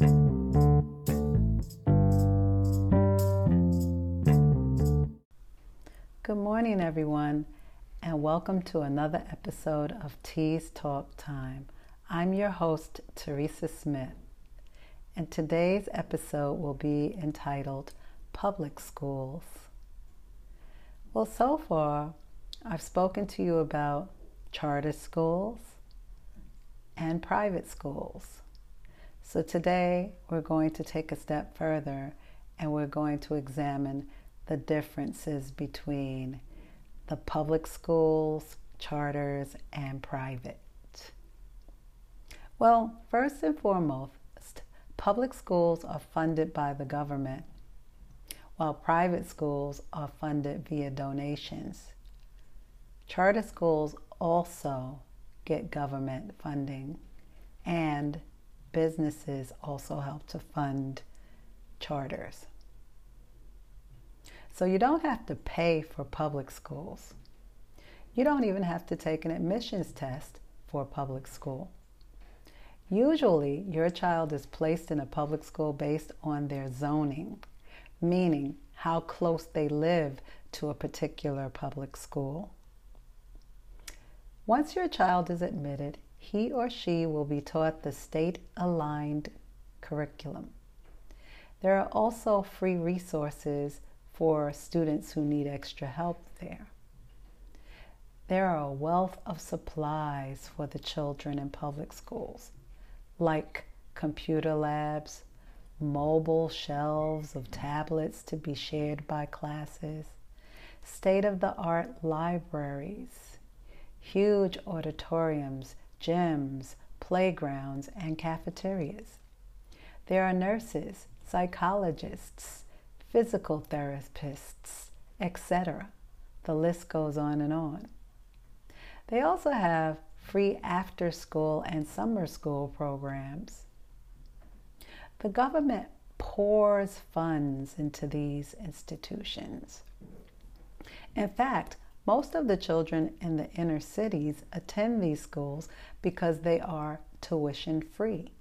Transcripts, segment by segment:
Good morning, everyone, and welcome to another episode of Tease Talk Time. I'm your host, Teresa Smith, and today's episode will be entitled Public Schools. Well, so far, I've spoken to you about charter schools and private schools. So today, we're going to take a step further and we're going to examine the differences between the public schools, charters, and private. Well, first and foremost, public schools are funded by the government, while private schools are funded via donations. Charter schools also get government funding, and businesses also help to fund charters. So you don't have to pay for public schools. You don't even have to take an admissions test for a public school. Usually, your child is placed in a public school based on their zoning, meaning how close they live to a particular public school. Once your child is admitted, he or she will be taught the state aligned curriculum. There are also free resources for students who need extra help there. There are a wealth of supplies for the children in public schools, like computer labs, mobile shelves of tablets to be shared by classes, state of the art libraries, huge auditoriums, gyms, playgrounds, and cafeterias. There are nurses, psychologists, physical therapists, etc. The list goes on and on. They also have free after school and summer school programs. The government pours funds into these institutions. In fact, most of the children in the inner cities attend these schools because they are tuition free.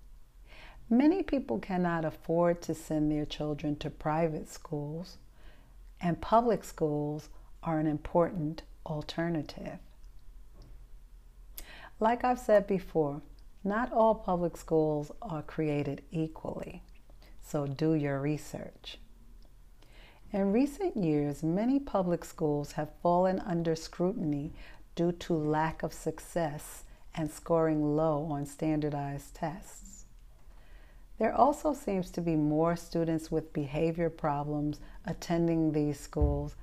Many people cannot afford to send their children to private schools, and public schools are an important alternative. Like I've said before, not all public schools are created equally, so do your research. In recent years, many public schools have fallen under scrutiny due to lack of success and scoring low on standardized tests. There also seems to be more students with behavior problems attending these schools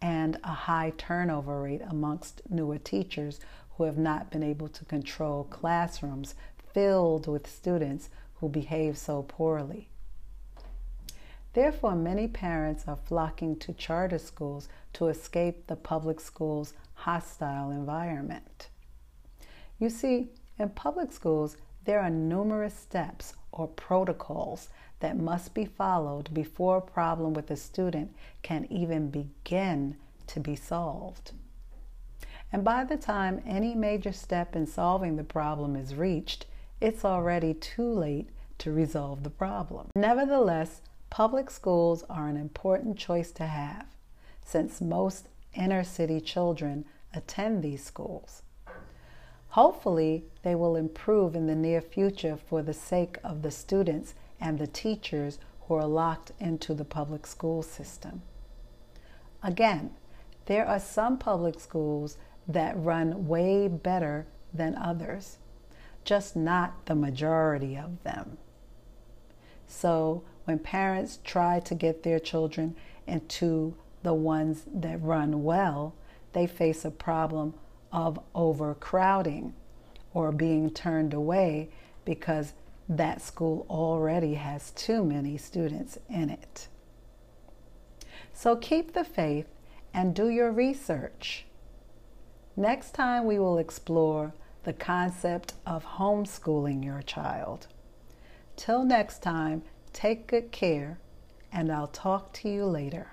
and a high turnover rate amongst newer teachers who have not been able to control classrooms filled with students who behave so poorly. Therefore, many parents are flocking to charter schools to escape the public school's hostile environment. You see, in public schools, there are numerous steps or protocols that must be followed before a problem with a student can even begin to be solved. And by the time any major step in solving the problem is reached, it's already too late to resolve the problem. Nevertheless, public schools are an important choice to have since most inner city children attend these schools. Hopefully, they will improve in the near future for the sake of the students and the teachers who are locked into the public school system. Again, there are some public schools that run way better than others, just not the majority of them. So, when parents try to get their children into the ones that run well, they face a problem of overcrowding or being turned away because that school already has too many students in it. So keep the faith and do your research. Next time, we will explore the concept of homeschooling your child. Till next time, take good care, and I'll talk to you later.